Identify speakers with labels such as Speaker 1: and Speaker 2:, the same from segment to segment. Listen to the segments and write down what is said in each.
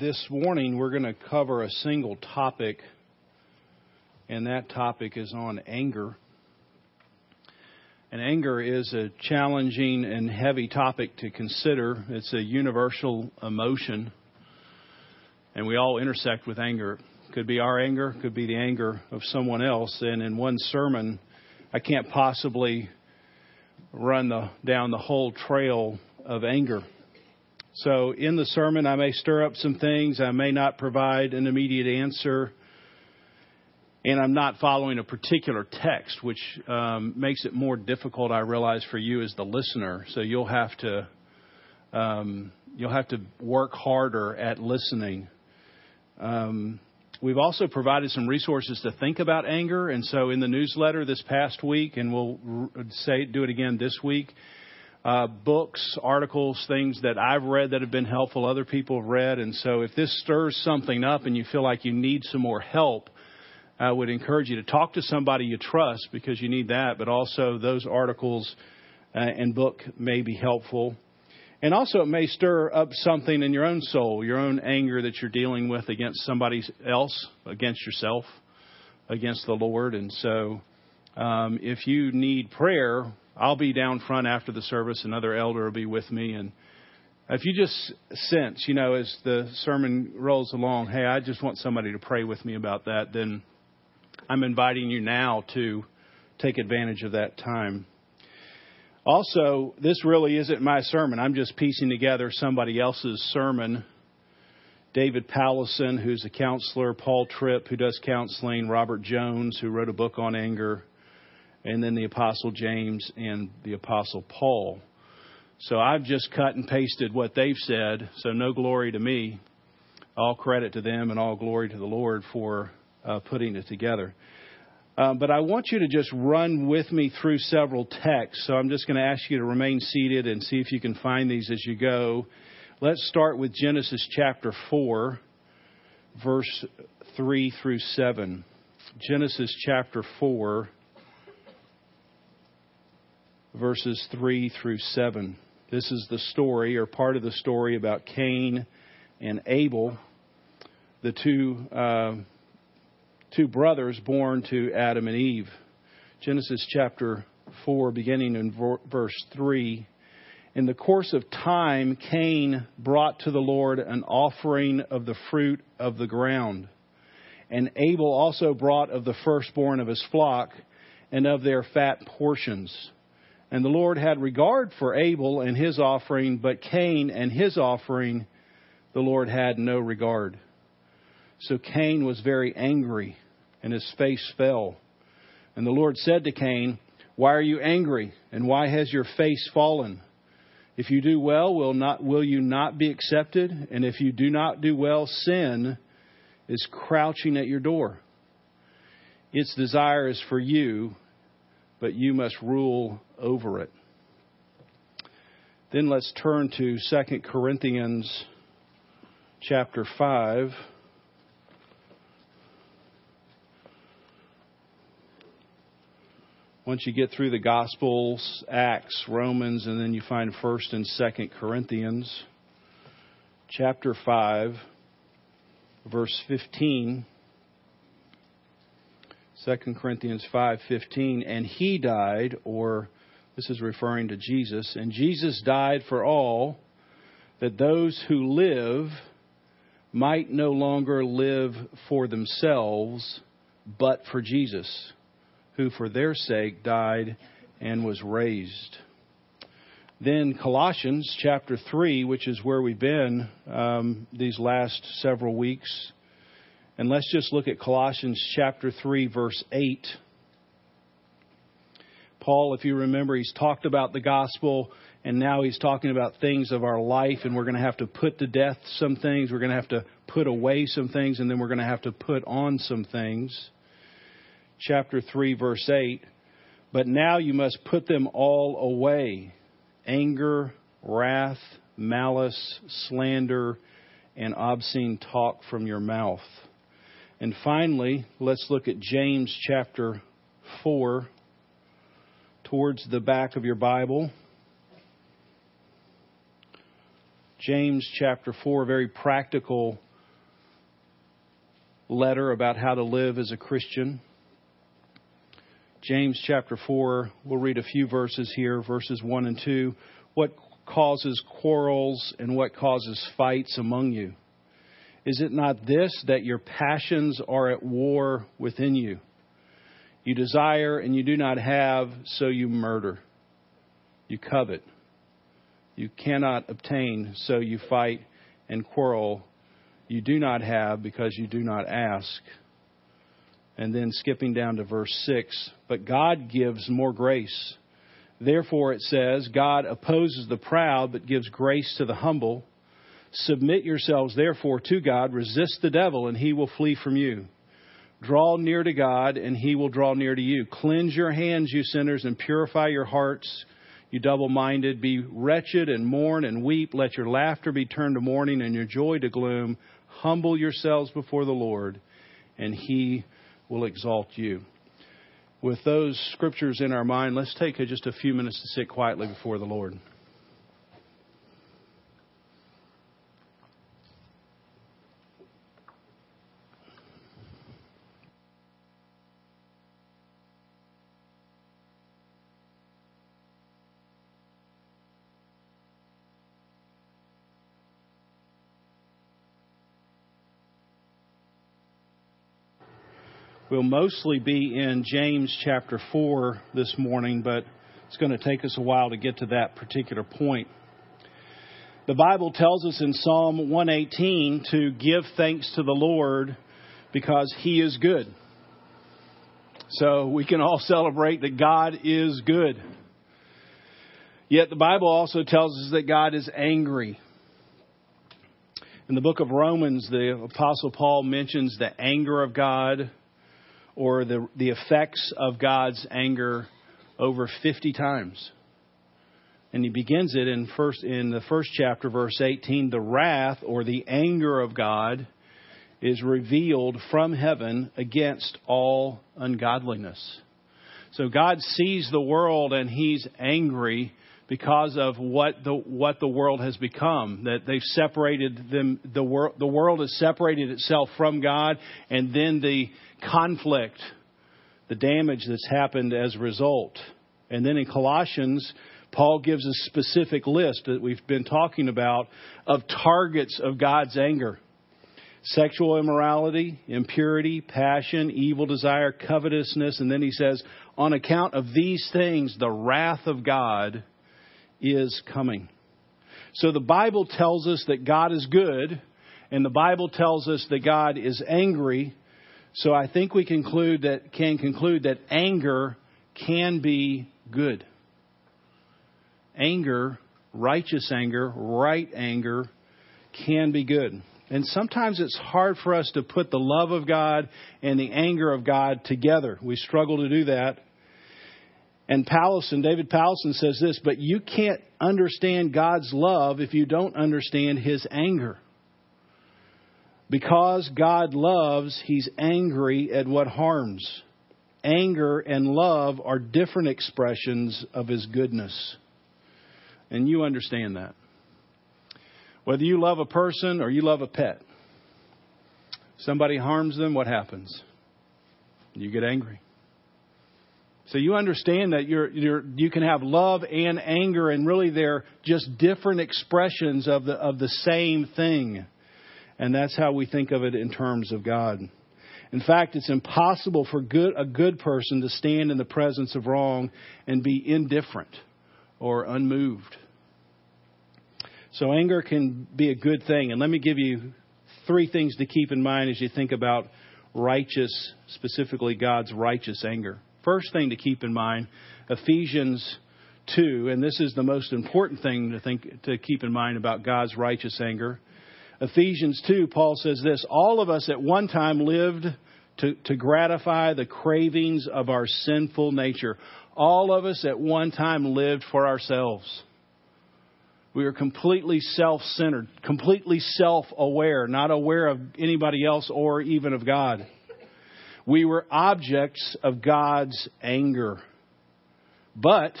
Speaker 1: this morning we're going to cover a single topic, and that topic is on anger. And anger is a challenging and heavy topic to consider. It's a universal emotion, and we all intersect with anger. Could be our anger, could be the anger of someone else. And in one sermon, I can't possibly run the, down the whole trail of anger. So in the sermon, I may stir up some things. I may not provide an immediate answer. And I'm not following a particular text, which um, makes it more difficult, I realize, for you as the listener. So you'll have to um, you'll have to work harder at listening. Um, we've also provided some resources to think about anger, and so in the newsletter this past week, and we'll say do it again this week uh, books, articles, things that I've read that have been helpful, other people have read. And so if this stirs something up and you feel like you need some more help, I would encourage you to talk to somebody you trust because you need that, but also those articles uh, and book may be helpful. And also, it may stir up something in your own soul, your own anger that you're dealing with against somebody else, against yourself, against the Lord. And so, um, if you need prayer, I'll be down front after the service. Another elder will be with me. And if you just sense, you know, as the sermon rolls along, hey, I just want somebody to pray with me about that, then I'm inviting you now to take advantage of that time. Also, this really isn't my sermon. I'm just piecing together somebody else's sermon. David Powlison, who's a counselor, Paul Tripp, who does counseling, Robert Jones, who wrote a book on anger, and then the Apostle James and the Apostle Paul. So I've just cut and pasted what they've said, so no glory to me. All credit to them and all glory to the Lord for uh, putting it together. Uh, but I want you to just run with me through several texts. So I'm just going to ask you to remain seated and see if you can find these as you go. Let's start with Genesis chapter 4, verse 3 through 7. Genesis chapter 4, verses 3 through 7. This is the story, or part of the story, about Cain and Abel, the two, uh, two brothers born to Adam and Eve. Genesis chapter 4, beginning in verse 3. In the course of time, Cain brought to the Lord an offering of the fruit of the ground. And Abel also brought of the firstborn of his flock and of their fat portions. And the Lord had regard for Abel and his offering, but Cain and his offering the Lord had no regard. So Cain was very angry, and his face fell. And the Lord said to Cain, Why are you angry, and why has your face fallen? If you do well, will, not, will you not be accepted? And if you do not do well, sin is crouching at your door. Its desire is for you, but you must rule over it. Then let's turn to 2 Corinthians chapter 5. Once you get through the Gospels, Acts, Romans, and then you find 1st and 2nd Corinthians, chapter 5, verse 15. 2 Corinthians 5:15 and he died or this is referring to Jesus and Jesus died for all that those who live might no longer live for themselves but for Jesus who for their sake died and was raised. Then Colossians chapter 3, which is where we've been um, these last several weeks, and let's just look at Colossians chapter 3, verse 8. Paul, if you remember, he's talked about the gospel, and now he's talking about things of our life, and we're going to have to put to death some things, we're going to have to put away some things, and then we're going to have to put on some things. Chapter 3, verse 8. But now you must put them all away anger, wrath, malice, slander, and obscene talk from your mouth. And finally, let's look at James chapter 4 towards the back of your Bible. James chapter 4, very practical letter about how to live as a Christian. James chapter 4, we'll read a few verses here, verses 1 and 2. What causes quarrels and what causes fights among you? Is it not this, that your passions are at war within you? You desire and you do not have, so you murder. You covet. You cannot obtain, so you fight and quarrel. You do not have because you do not ask. And then skipping down to verse 6 But God gives more grace. Therefore, it says, God opposes the proud, but gives grace to the humble. Submit yourselves, therefore, to God. Resist the devil, and he will flee from you. Draw near to God, and he will draw near to you. Cleanse your hands, you sinners, and purify your hearts, you double minded. Be wretched and mourn and weep. Let your laughter be turned to mourning and your joy to gloom. Humble yourselves before the Lord, and he will exalt you. With those scriptures in our mind, let's take just a few minutes to sit quietly before the Lord. We'll mostly be in James chapter 4 this morning, but it's going to take us a while to get to that particular point. The Bible tells us in Psalm 118 to give thanks to the Lord because He is good. So we can all celebrate that God is good. Yet the Bible also tells us that God is angry. In the book of Romans, the Apostle Paul mentions the anger of God or the, the effects of God's anger over 50 times. And he begins it in first in the first chapter, verse 18. The wrath or the anger of God is revealed from heaven against all ungodliness. So God sees the world and he's angry because of what the what the world has become that they've separated them the world the world has separated itself from God and then the conflict the damage that's happened as a result. And then in Colossians Paul gives a specific list that we've been talking about of targets of God's anger. Sexual immorality, impurity, passion, evil desire, covetousness, and then he says, on account of these things, the wrath of God is coming. So the Bible tells us that God is good, and the Bible tells us that God is angry. So I think we conclude that can conclude that anger can be good. Anger, righteous anger, right anger can be good. And sometimes it's hard for us to put the love of God and the anger of God together. We struggle to do that. And Powlison, David Powlison says this, but you can't understand God's love if you don't understand his anger. Because God loves, he's angry at what harms. Anger and love are different expressions of his goodness. And you understand that. Whether you love a person or you love a pet, somebody harms them, what happens? You get angry. So you understand that you're, you're, you can have love and anger, and really they're just different expressions of the, of the same thing. And that's how we think of it in terms of God. In fact, it's impossible for good, a good person to stand in the presence of wrong and be indifferent or unmoved. So anger can be a good thing. And let me give you three things to keep in mind as you think about righteous, specifically God's righteous anger. First thing to keep in mind, Ephesians 2, and this is the most important thing to think to keep in mind about God's righteous anger. Ephesians 2, Paul says this All of us at one time lived to, to gratify the cravings of our sinful nature. All of us at one time lived for ourselves. We are completely self centered, completely self aware, not aware of anybody else or even of God. We were objects of God's anger. But,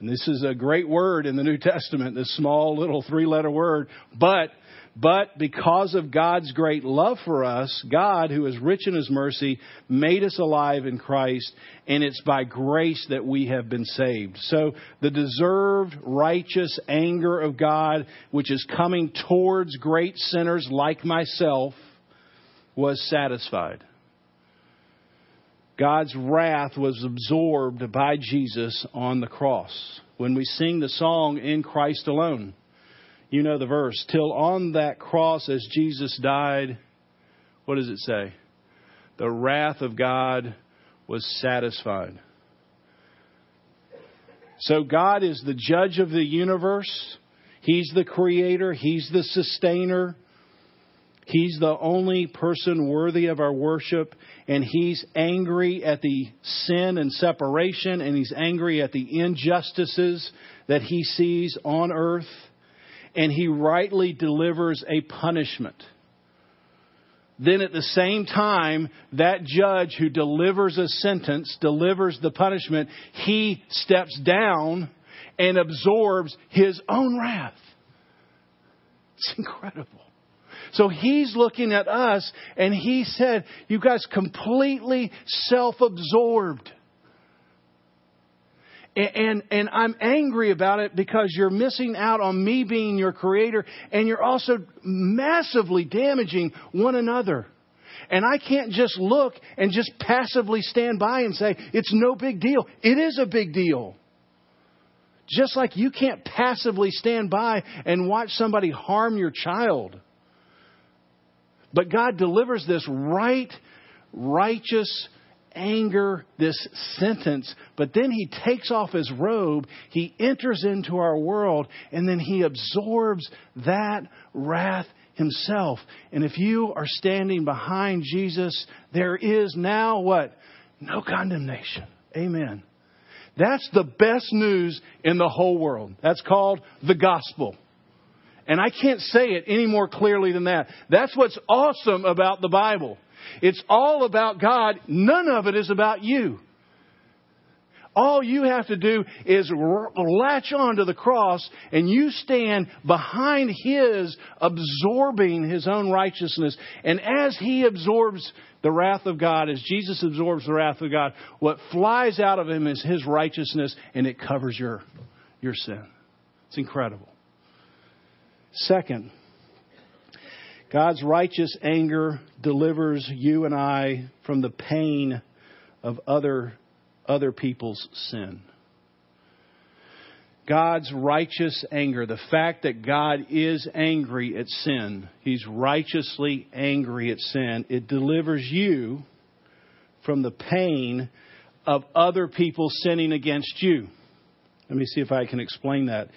Speaker 1: And this is a great word in the New Testament, this small little three letter word, but but because of God's great love for us, God, who is rich in his mercy, made us alive in Christ, and it's by grace that we have been saved. So the deserved righteous anger of God, which is coming towards great sinners like myself, was satisfied. God's wrath was absorbed by Jesus on the cross. When we sing the song, In Christ Alone, you know the verse. Till on that cross, as Jesus died, what does it say? The wrath of God was satisfied. So God is the judge of the universe. He's the creator. He's the sustainer. He's the only person worthy of our worship. And he's angry at the sin and separation. And he's angry at the injustices that he sees on earth and he rightly delivers a punishment. Then at the same time, that judge who delivers a sentence, delivers the punishment, he steps down and absorbs his own wrath. It's incredible. So he's looking at us and he said, You guys completely self absorbed. And, and I'm angry about it because you're missing out on me being your creator and you're also massively damaging one another. And I can't just look and just passively stand by and say, it's no big deal. It is a big deal. Just like you can't passively stand by and watch somebody harm your child. But God delivers this right, righteous, anger, this sentence, but then he takes off his robe, he enters into our world, and then he absorbs that wrath himself. And if you are standing behind Jesus, there is now what? No condemnation. Amen. That's the best news in the whole world. That's called the gospel. And I can't say it any more clearly than that. That's what's awesome about the Bible. It's all about God. None of it is about you. All you have to do is latch on to the cross and you stand behind His, absorbing His own righteousness. And as He absorbs the wrath of God, as Jesus absorbs the wrath of God, what flies out of Him is His righteousness and it covers your, your sin. It's incredible. Second, God's righteous anger delivers you and I from the pain of other, other people's sin. God's righteous anger, the fact that God is angry at sin, He's righteously angry at sin, it delivers you from the pain of other people sinning against you. Let me see if I can explain that.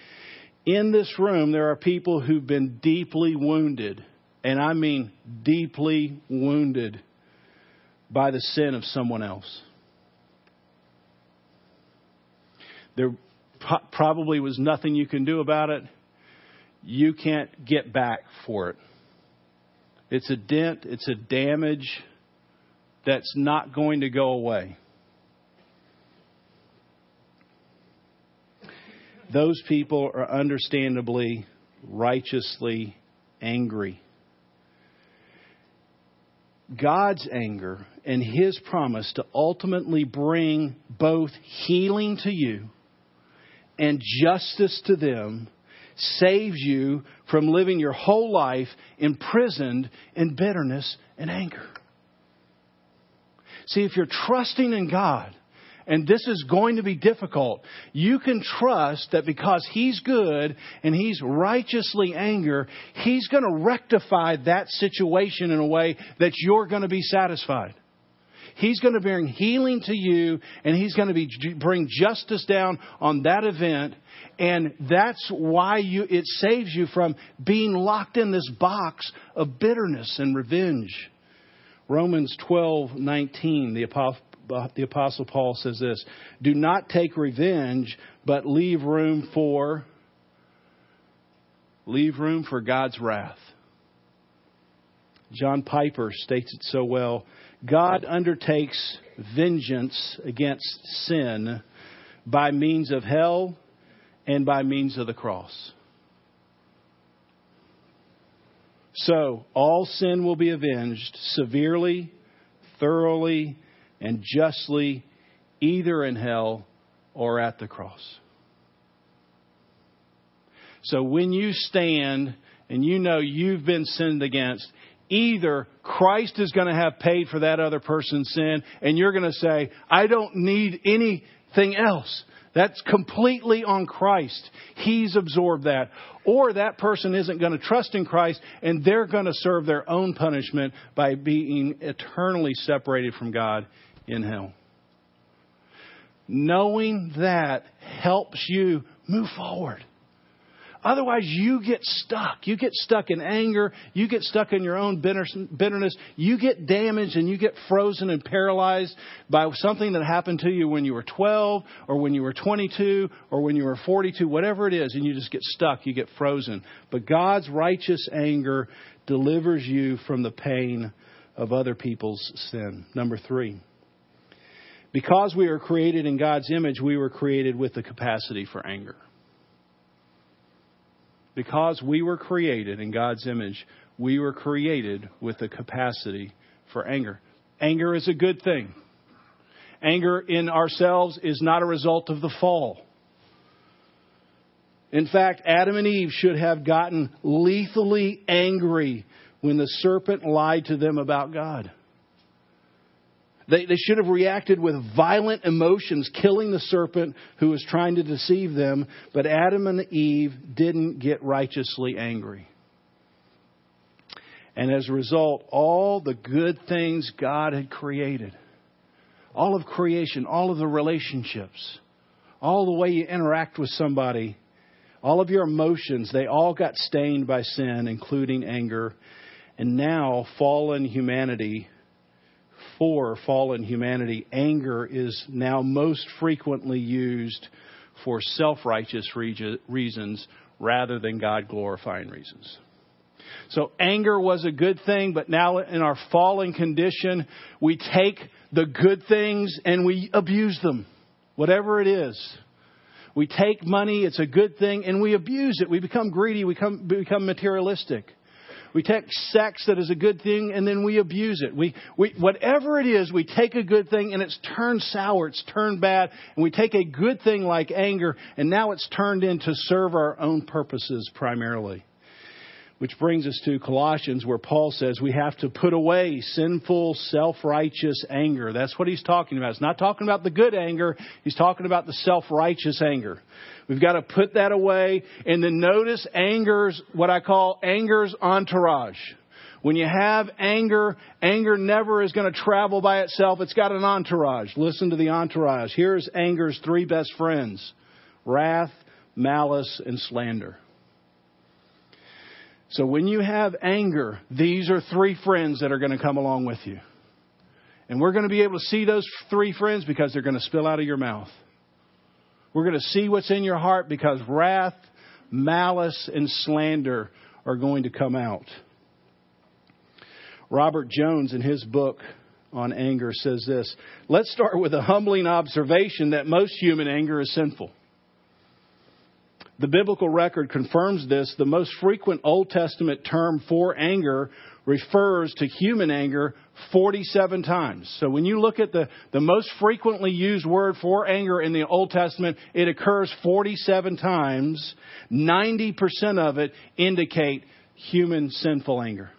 Speaker 1: In this room, there are people who've been deeply wounded and I mean deeply wounded by the sin of someone else. There probably was nothing you can do about it. You can't get back for it. It's a dent, it's a damage that's not going to go away. Those people are understandably, righteously angry. God's anger and His promise to ultimately bring both healing to you and justice to them saves you from living your whole life imprisoned in bitterness and anger. See, if you're trusting in God, and this is going to be difficult. You can trust that because He's good and He's righteously angry, He's going to rectify that situation in a way that you're going to be satisfied. He's going to bring healing to you and He's going to be, bring justice down on that event. And that's why you, it saves you from being locked in this box of bitterness and revenge. Romans 12:19 the the Apostle Paul says this Do not take revenge, but leave room for leave room for God's wrath. John Piper states it so well. God undertakes vengeance against sin by means of hell, and by means of the cross. So, all sin will be avenged severely, thoroughly, and justly, either in hell or at the cross. So, when you stand and you know you've been sinned against, either Christ is going to have paid for that other person's sin, and you're going to say, I don't need anything else. That's completely on Christ. He's absorbed that. Or that person isn't going to trust in Christ and they're going to serve their own punishment by being eternally separated from God in hell. Knowing that helps you move forward. Otherwise, you get stuck. You get stuck in anger. You get stuck in your own bitterness. You get damaged and you get frozen and paralyzed by something that happened to you when you were 12 or when you were 22 or when you were 42, whatever it is, and you just get stuck. You get frozen. But God's righteous anger delivers you from the pain of other people's sin. Number three. Because we are created in God's image, we were created with the capacity for anger because we were created in God's image, we were created with the capacity for anger. Anger is a good thing. Anger in ourselves is not a result of the fall. In fact, Adam and Eve should have gotten lethally angry when the serpent lied to them about God. They, they should have reacted with violent emotions, killing the serpent who was trying to deceive them, but Adam and Eve didn't get righteously angry. And as a result, all the good things God had created, all of creation, all of the relationships, all the way you interact with somebody, all of your emotions, they all got stained by sin, including anger. And now, fallen humanity for fallen humanity, anger is now most frequently used for self righteous reasons rather than God glorifying reasons. So anger was a good thing, but now in our fallen condition, we take the good things and we abuse them, whatever it is. We take money, it's a good thing, and we abuse it. We become greedy, we become, become materialistic. We take sex that is a good thing and then we abuse it. We, we, whatever it is, we take a good thing and it's turned sour, it's turned bad, and we take a good thing like anger and now it's turned into serve our own purposes primarily. Which brings us to Colossians, where Paul says we have to put away sinful, self righteous anger. That's what he's talking about. He's not talking about the good anger, he's talking about the self righteous anger. We've got to put that away. And then notice anger's, what I call anger's entourage. When you have anger, anger never is going to travel by itself. It's got an entourage. Listen to the entourage. Here's anger's three best friends wrath, malice, and slander. So when you have anger, these are three friends that are going to come along with you. And we're going to be able to see those three friends because they're going to spill out of your mouth. We're going to see what's in your heart because wrath, malice, and slander are going to come out. Robert Jones, in his book on anger, says this Let's start with a humbling observation that most human anger is sinful. The biblical record confirms this. The most frequent Old Testament term for anger refers to human anger 47 times. So when you look at the, the most frequently used word for anger in the Old Testament, it occurs 47 times. 90% of it indicate human sinful anger.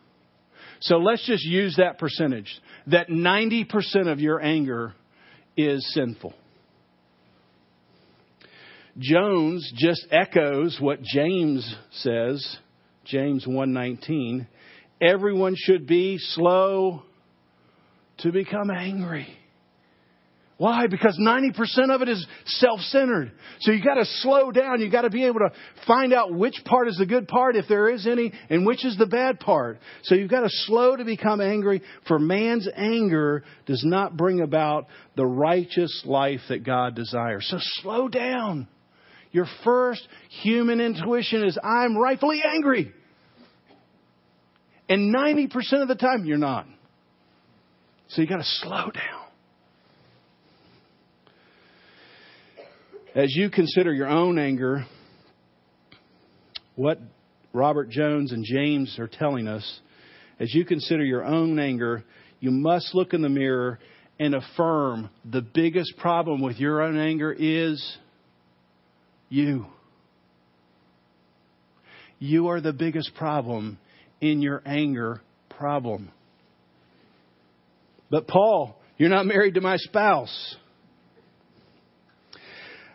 Speaker 1: So let's just use that percentage that 90% of your anger is sinful. Jones just echoes what James says, James 1:19, everyone should be slow to become angry. Why? Because 90% of it is self-centered. So you gotta slow down. You gotta be able to find out which part is the good part, if there is any, and which is the bad part. So you've gotta slow to become angry, for man's anger does not bring about the righteous life that God desires. So slow down. Your first human intuition is, I'm rightfully angry. And 90% of the time, you're not. So you got to slow down. As you consider your own anger, what Robert Jones and James are telling us, as you consider your own anger, you must look in the mirror and affirm the biggest problem with your own anger is you. You are the biggest problem in your anger problem. But Paul, you're not married to my spouse.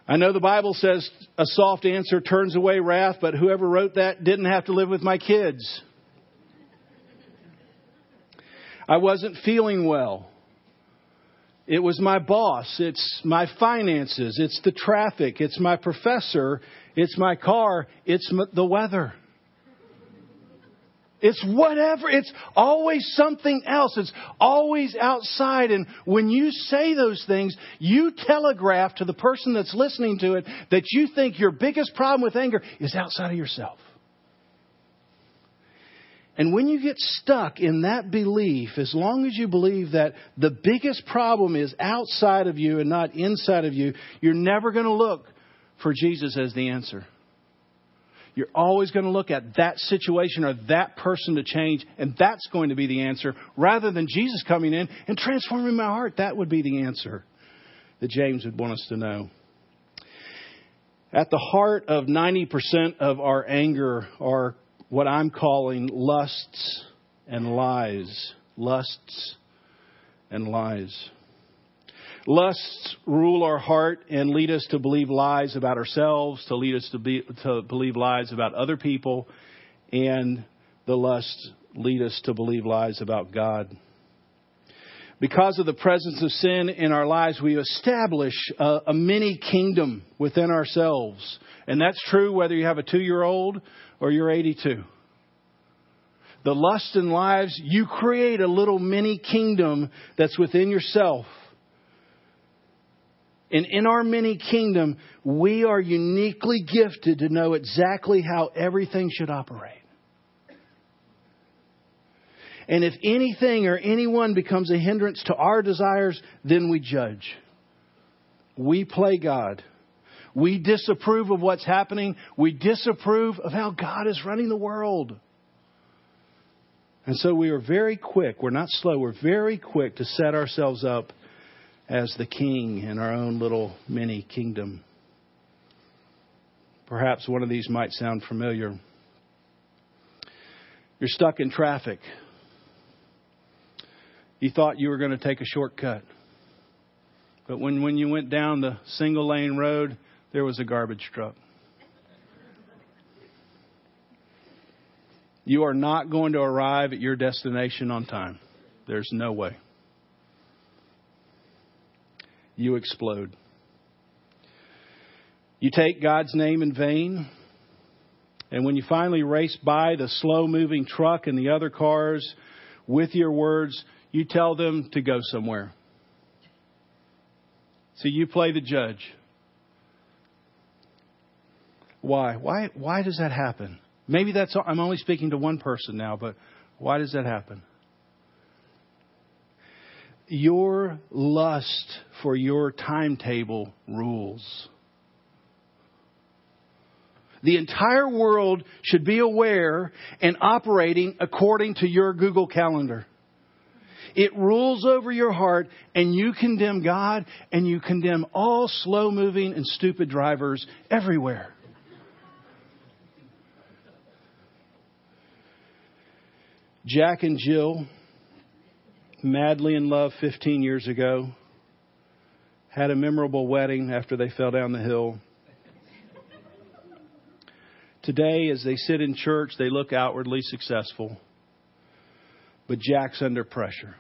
Speaker 1: I know the Bible says a soft answer turns away wrath, but whoever wrote that didn't have to live with my kids. I wasn't feeling well. It was my boss. It's my finances. It's the traffic. It's my professor. It's my car. It's the weather. It's whatever. It's always something else. It's always outside. And when you say those things, you telegraph to the person that's listening to it that you think your biggest problem with anger is outside of yourself. And when you get stuck in that belief, as long as you believe that the biggest problem is outside of you and not inside of you, you're never going to look for Jesus as the answer. You're always going to look at that situation or that person to change, and that's going to be the answer, rather than Jesus coming in and transforming my heart. That would be the answer that James would want us to know. At the heart of 90% of our anger are what I'm calling lusts and lies. Lusts and lies. Lusts rule our heart and lead us to believe lies about ourselves, to lead us to, be, to believe lies about other people, and the lusts lead us to believe lies about God. Because of the presence of sin in our lives, we establish a, a mini kingdom within ourselves. And that's true whether you have a two year old or you're 82 the lust and lives, you create a little mini kingdom that's within yourself. And in our mini kingdom, we are uniquely gifted to know exactly how everything should operate. And if anything or anyone becomes a hindrance to our desires, then we judge. We play God. We disapprove of what's happening. We disapprove of how God is running the world. And so we are very quick, we're not slow, we're very quick to set ourselves up as the king in our own little mini kingdom. Perhaps one of these might sound familiar. You're stuck in traffic. You thought you were going to take a shortcut. But when, when you went down the single lane road, there was a garbage truck. You are not going to arrive at your destination on time. There's no way you explode. You take God's name in vain, and when you finally race by the slow moving truck and the other cars with your words, you tell them to go somewhere. So you play the judge. Why? Why why does that happen? Maybe that's I'm only speaking to one person now, but why does that happen? your lust for your timetable rules. The entire world should be aware and operating according to your Google Calendar. It rules over your heart, and you condemn God and you condemn all slow moving and stupid drivers everywhere. Jack and Jill madly in love 15 years ago, had a memorable wedding after they fell down the hill. Today, as they sit in church, they look outwardly successful, but Jack's under pressure.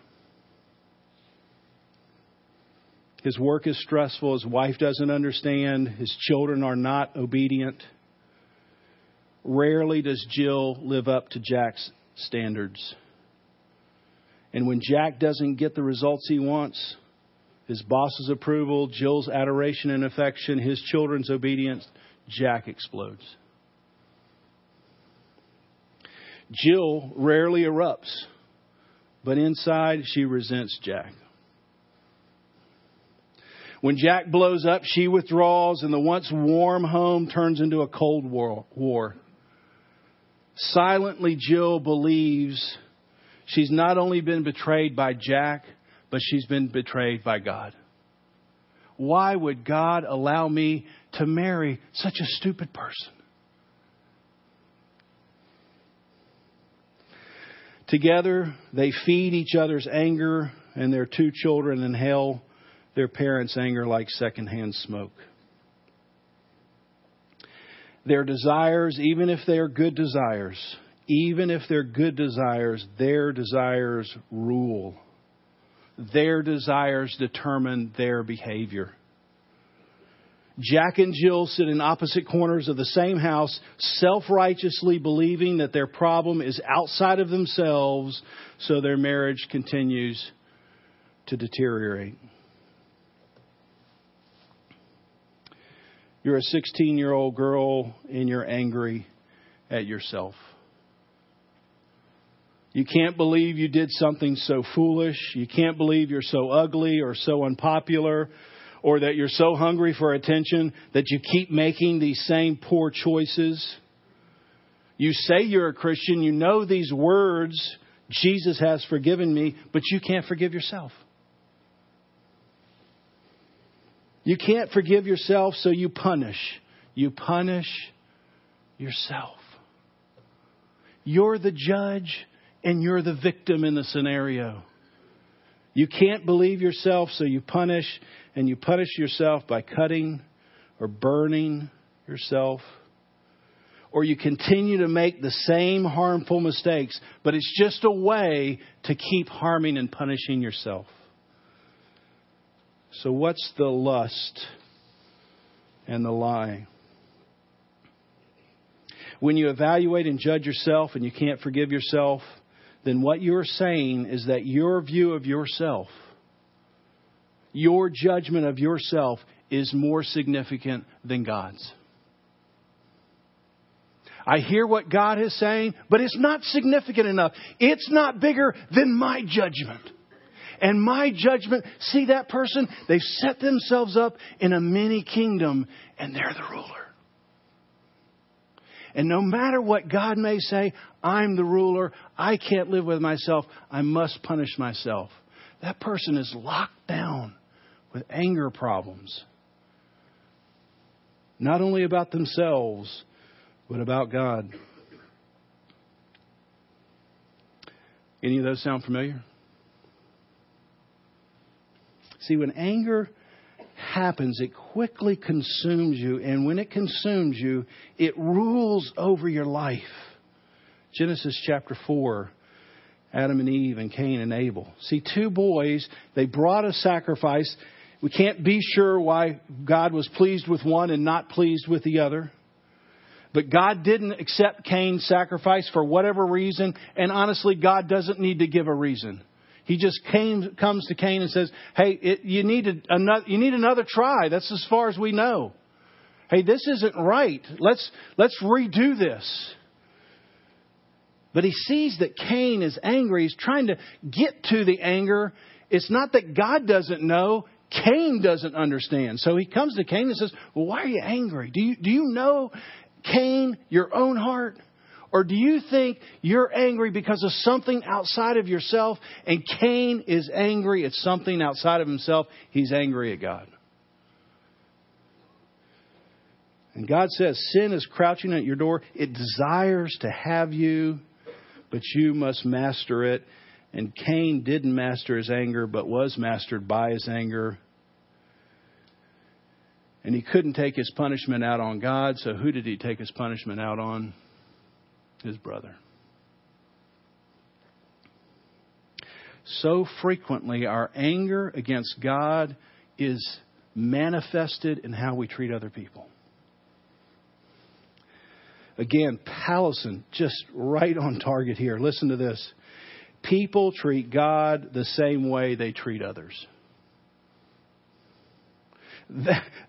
Speaker 1: His work is stressful. His wife doesn't understand. His children are not obedient. Rarely does Jill live up to Jack's standards. And when Jack doesn't get the results he wants, his boss's approval, Jill's adoration and affection, his children's obedience, Jack explodes. Jill rarely erupts, but inside she resents Jack. When Jack blows up, she withdraws, and the once warm home turns into a cold war. Silently, Jill believes she's not only been betrayed by Jack, but she's been betrayed by God. Why would God allow me to marry such a stupid person? Together, they feed each other's anger, and their two children inhale their parents' anger like secondhand smoke. Their desires, even if they are good desires, even if they're good desires, their desires rule. Their desires determine their behavior. Jack and Jill sit in opposite corners of the same house, self righteously believing that their problem is outside of themselves, so their marriage continues to deteriorate. You're a 16 year old girl and you're angry at yourself. You can't believe you did something so foolish. You can't believe you're so ugly or so unpopular or that you're so hungry for attention that you keep making these same poor choices. You say you're a Christian, you know these words, Jesus has forgiven me, but you can't forgive yourself. You can't forgive yourself, so you punish. You punish yourself. You're the judge and you're the victim in the scenario. You can't believe yourself, so you punish, and you punish yourself by cutting or burning yourself. Or you continue to make the same harmful mistakes, but it's just a way to keep harming and punishing yourself. So, what's the lust and the lie? When you evaluate and judge yourself and you can't forgive yourself, then what you're saying is that your view of yourself, your judgment of yourself, is more significant than God's. I hear what God is saying, but it's not significant enough. It's not bigger than my judgment. And my judgment, see that person? They've set themselves up in a mini kingdom and they're the ruler. And no matter what God may say, I'm the ruler. I can't live with myself. I must punish myself. That person is locked down with anger problems. Not only about themselves, but about God. Any of those sound familiar? See, when anger happens, it quickly consumes you, and when it consumes you, it rules over your life. Genesis chapter 4, Adam and Eve and Cain and Abel. See, two boys, they brought a sacrifice. We can't be sure why God was pleased with one and not pleased with the other. But God didn't accept Cain's sacrifice for whatever reason, and honestly, God doesn't need to give a reason. He just came, comes to Cain and says, Hey, it, you, need another, you need another try. That's as far as we know. Hey, this isn't right. Let's, let's redo this. But he sees that Cain is angry. He's trying to get to the anger. It's not that God doesn't know, Cain doesn't understand. So he comes to Cain and says, Well, why are you angry? Do you, do you know, Cain, your own heart? Or do you think you're angry because of something outside of yourself and Cain is angry at something outside of himself? He's angry at God. And God says, Sin is crouching at your door. It desires to have you, but you must master it. And Cain didn't master his anger, but was mastered by his anger. And he couldn't take his punishment out on God, so who did he take his punishment out on? His brother. So frequently, our anger against God is manifested in how we treat other people. Again, Powlison, just right on target here. Listen to this. People treat God the same way they treat others.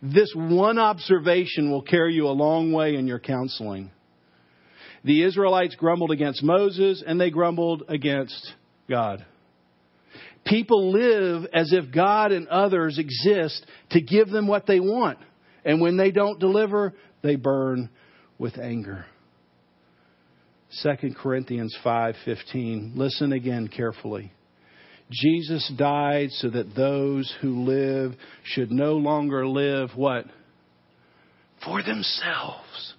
Speaker 1: This one observation will carry you a long way in your counseling. The Israelites grumbled against Moses and they grumbled against God. People live as if God and others exist to give them what they want. And when they don't deliver, they burn with anger. 2 Corinthians 5:15. Listen again carefully. Jesus died so that those who live should no longer live what? For themselves.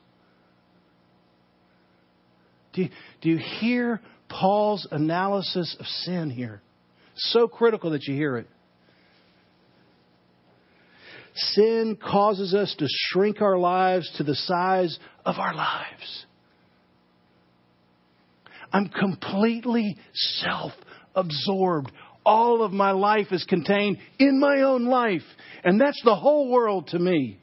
Speaker 1: Do you, do you hear Paul's analysis of sin here? So critical that you hear it. Sin causes us to shrink our lives to the size of our lives. I'm completely self absorbed. All of my life is contained in my own life. And that's the whole world to me.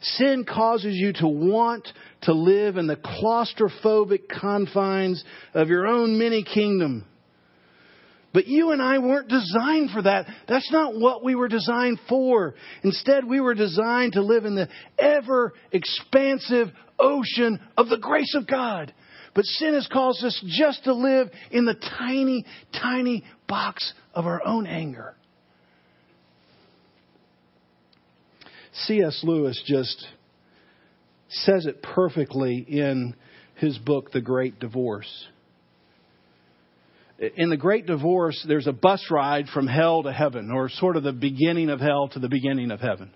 Speaker 1: Sin causes you to want to live in the claustrophobic confines of your own mini kingdom. But you and I weren't designed for that. That's not what we were designed for. Instead, we were designed to live in the ever expansive ocean of the grace of God. But sin has caused us just to live in the tiny, tiny box of our own anger. C.S. Lewis just says it perfectly in his book, The Great Divorce. In The Great Divorce, there's a bus ride from hell to heaven, or sort of the beginning of hell to the beginning of heaven.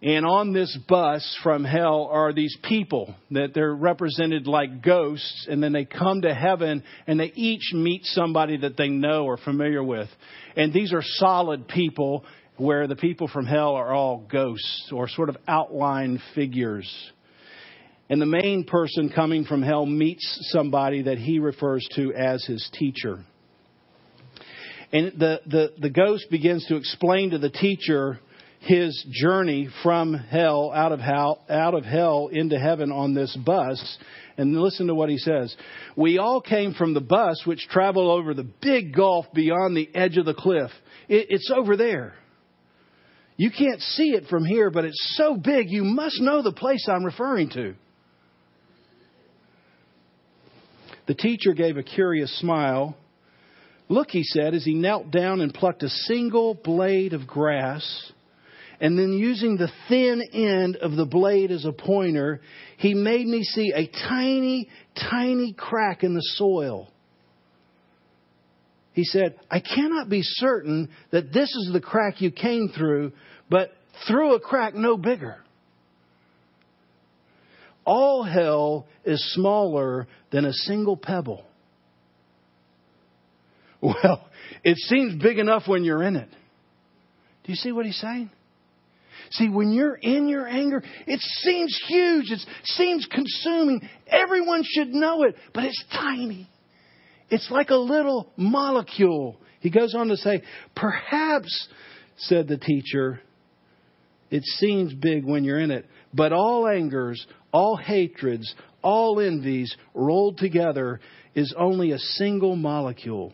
Speaker 1: And on this bus from hell are these people that they're represented like ghosts, and then they come to heaven and they each meet somebody that they know or familiar with. And these are solid people, where the people from hell are all ghosts or sort of outline figures. And the main person coming from hell meets somebody that he refers to as his teacher. And the, the, the ghost begins to explain to the teacher his journey from hell out of hell out of hell into heaven on this bus and listen to what he says we all came from the bus which traveled over the big gulf beyond the edge of the cliff it, it's over there you can't see it from here but it's so big you must know the place i'm referring to the teacher gave a curious smile look he said as he knelt down and plucked a single blade of grass and then using the thin end of the blade as a pointer, he made me see a tiny, tiny crack in the soil. He said, I cannot be certain that this is the crack you came through, but through a crack no bigger. All hell is smaller than a single pebble. Well, it seems big enough when you're in it. Do you see what he's saying? See, when you're in your anger, it seems huge. It seems consuming. Everyone should know it, but it's tiny. It's like a little molecule. He goes on to say, perhaps, said the teacher, it seems big when you're in it, but all angers, all hatreds, all envies rolled together is only a single molecule.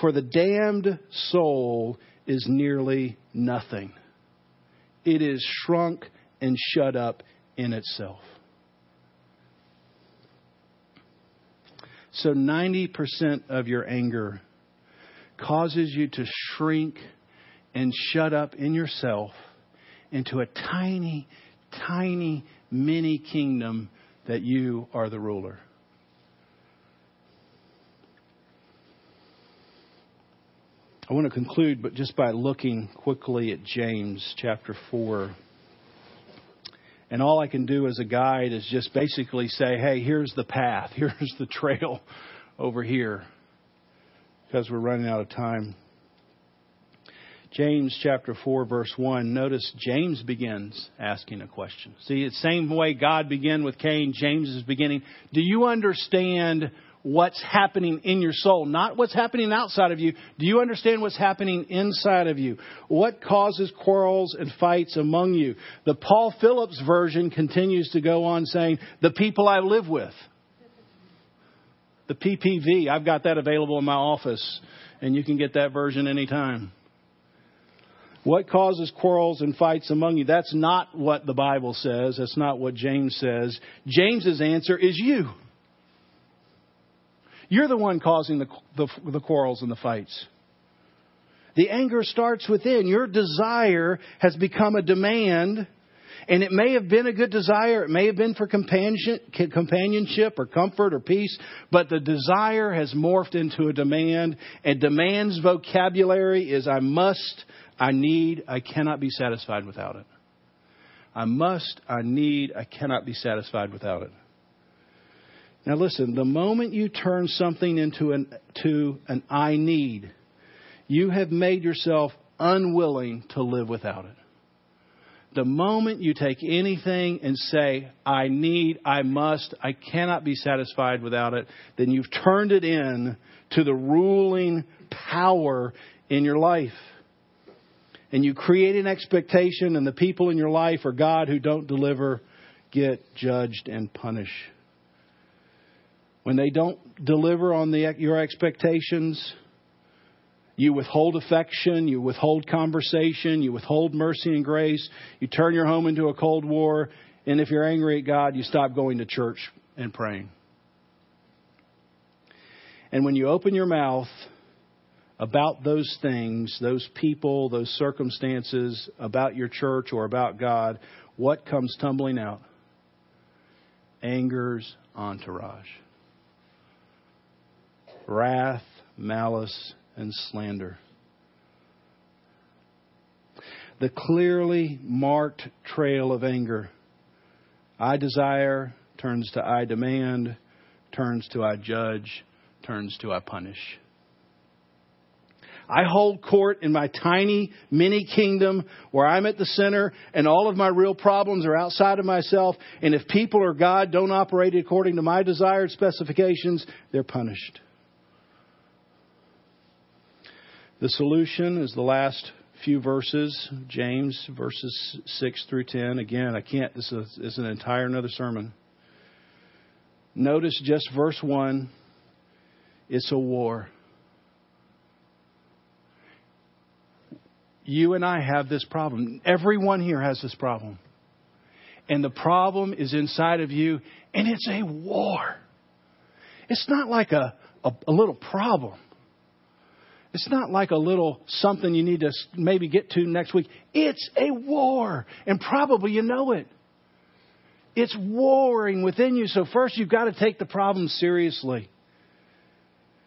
Speaker 1: For the damned soul is nearly nothing it is shrunk and shut up in itself. So 90% of your anger causes you to shrink and shut up in yourself into a tiny, tiny mini kingdom that you are the ruler. I want to conclude, but just by looking quickly at James chapter 4. And all I can do as a guide is just basically say, hey, here's the path, here's the trail over here, because we're running out of time. James chapter 4, verse 1. Notice James begins asking a question. See, the same way God began with Cain, James is beginning. Do you understand what's happening in your soul, not what's happening outside of you. Do you understand what's happening inside of you? What causes quarrels and fights among you? The Paul Phillips version continues to go on saying, the people I live with. The PPV, I've got that available in my office, and you can get that version anytime. What causes quarrels and fights among you? That's not what the Bible says. That's not what James says. James's answer is you. You're the one causing the, the, the quarrels and the fights. The anger starts within. Your desire has become a demand, And it may have been a good desire. It may have been for companionship or comfort or peace, but the desire has morphed into a demand. And demand's vocabulary is I must, I need, I cannot be satisfied without it. I must, I need, I cannot be satisfied without it. Now listen, the moment you turn something into an, to an I need, you have made yourself unwilling to live without it. The moment you take anything and say, I need, I must, I cannot be satisfied without it, then you've turned it in to the ruling power in your life. And you create an expectation, and the people in your life or God who don't deliver get judged and punished. When they don't deliver on the, your expectations, you withhold affection, you withhold conversation, you withhold mercy and grace, you turn your home into a cold war, and if you're angry at God, you stop going to church and praying. And when you open your mouth about those things, those people, those circumstances, about your church or about God, what comes tumbling out? Anger's entourage. Wrath, malice, and slander. The clearly marked trail of anger. I desire turns to I demand, turns to I judge, turns to I punish. I hold court in my tiny mini kingdom where I'm at the center and all of my real problems are outside of myself. And if people or God don't operate according to my desired specifications, they're punished. The solution is the last few verses, James verses 6 through 10. Again, I can't, this is, is an entire another sermon. Notice just verse 1 it's a war. You and I have this problem. Everyone here has this problem. And the problem is inside of you, and it's a war. It's not like a, a, a little problem. It's not like a little something you need to maybe get to next week. It's a war. And probably you know it. It's warring within you. So, first, you've got to take the problem seriously.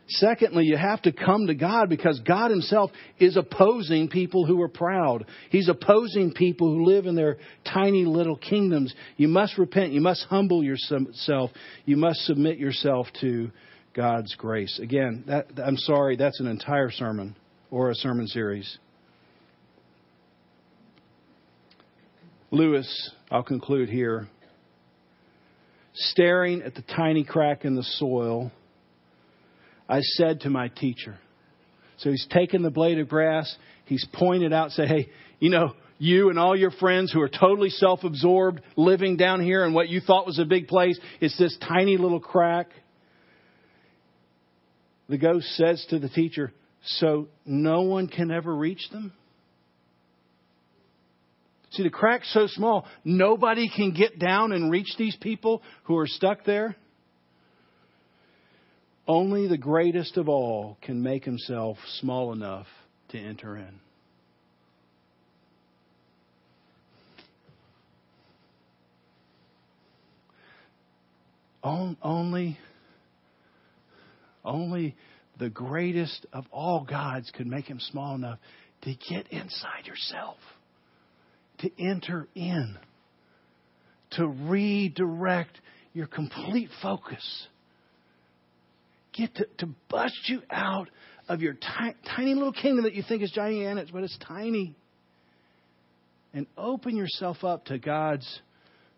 Speaker 1: Secondly, you have to come to God because God Himself is opposing people who are proud. He's opposing people who live in their tiny little kingdoms. You must repent. You must humble yourself. You must submit yourself to God's grace. Again, that, I'm sorry, that's an entire sermon or a sermon series. Lewis, I'll conclude here. Staring at the tiny crack in the soil, I said to my teacher, so he's taken the blade of grass, he's pointed out, say, hey, you know, you and all your friends who are totally self absorbed, living down here in what you thought was a big place, it's this tiny little crack the ghost says to the teacher, So no one can ever reach them? See, the crack's so small, nobody can get down and reach these people who are stuck there. Only the greatest of all can make himself small enough to enter in. Only only the greatest of all gods could make him small enough to get inside yourself, to enter in, to redirect your complete focus. Get to, to bust you out of your ti- tiny little kingdom that you think is gigantic, but it's tiny. And open yourself up to God's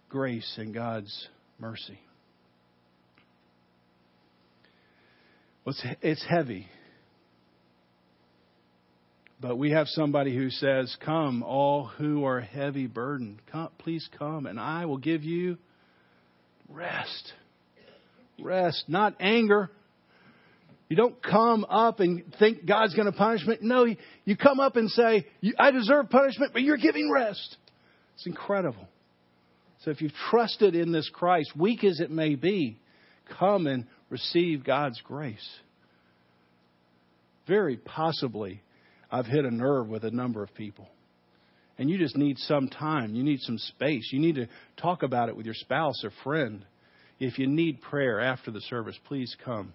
Speaker 1: grace and God's mercy. Well, it's heavy. But we have somebody who says, Come, all who are heavy burdened, come, please come, and I will give you rest. Rest, not anger. You don't come up and think God's going to punish me. No, you come up and say, I deserve punishment, but you're giving rest. It's incredible. So if you've trusted in this Christ, weak as it may be, come and receive God's grace. Very possibly, I've hit a nerve with a number of people. and you just need some time, you need some space, you need to talk about it with your spouse or friend. If you need prayer after the service, please come.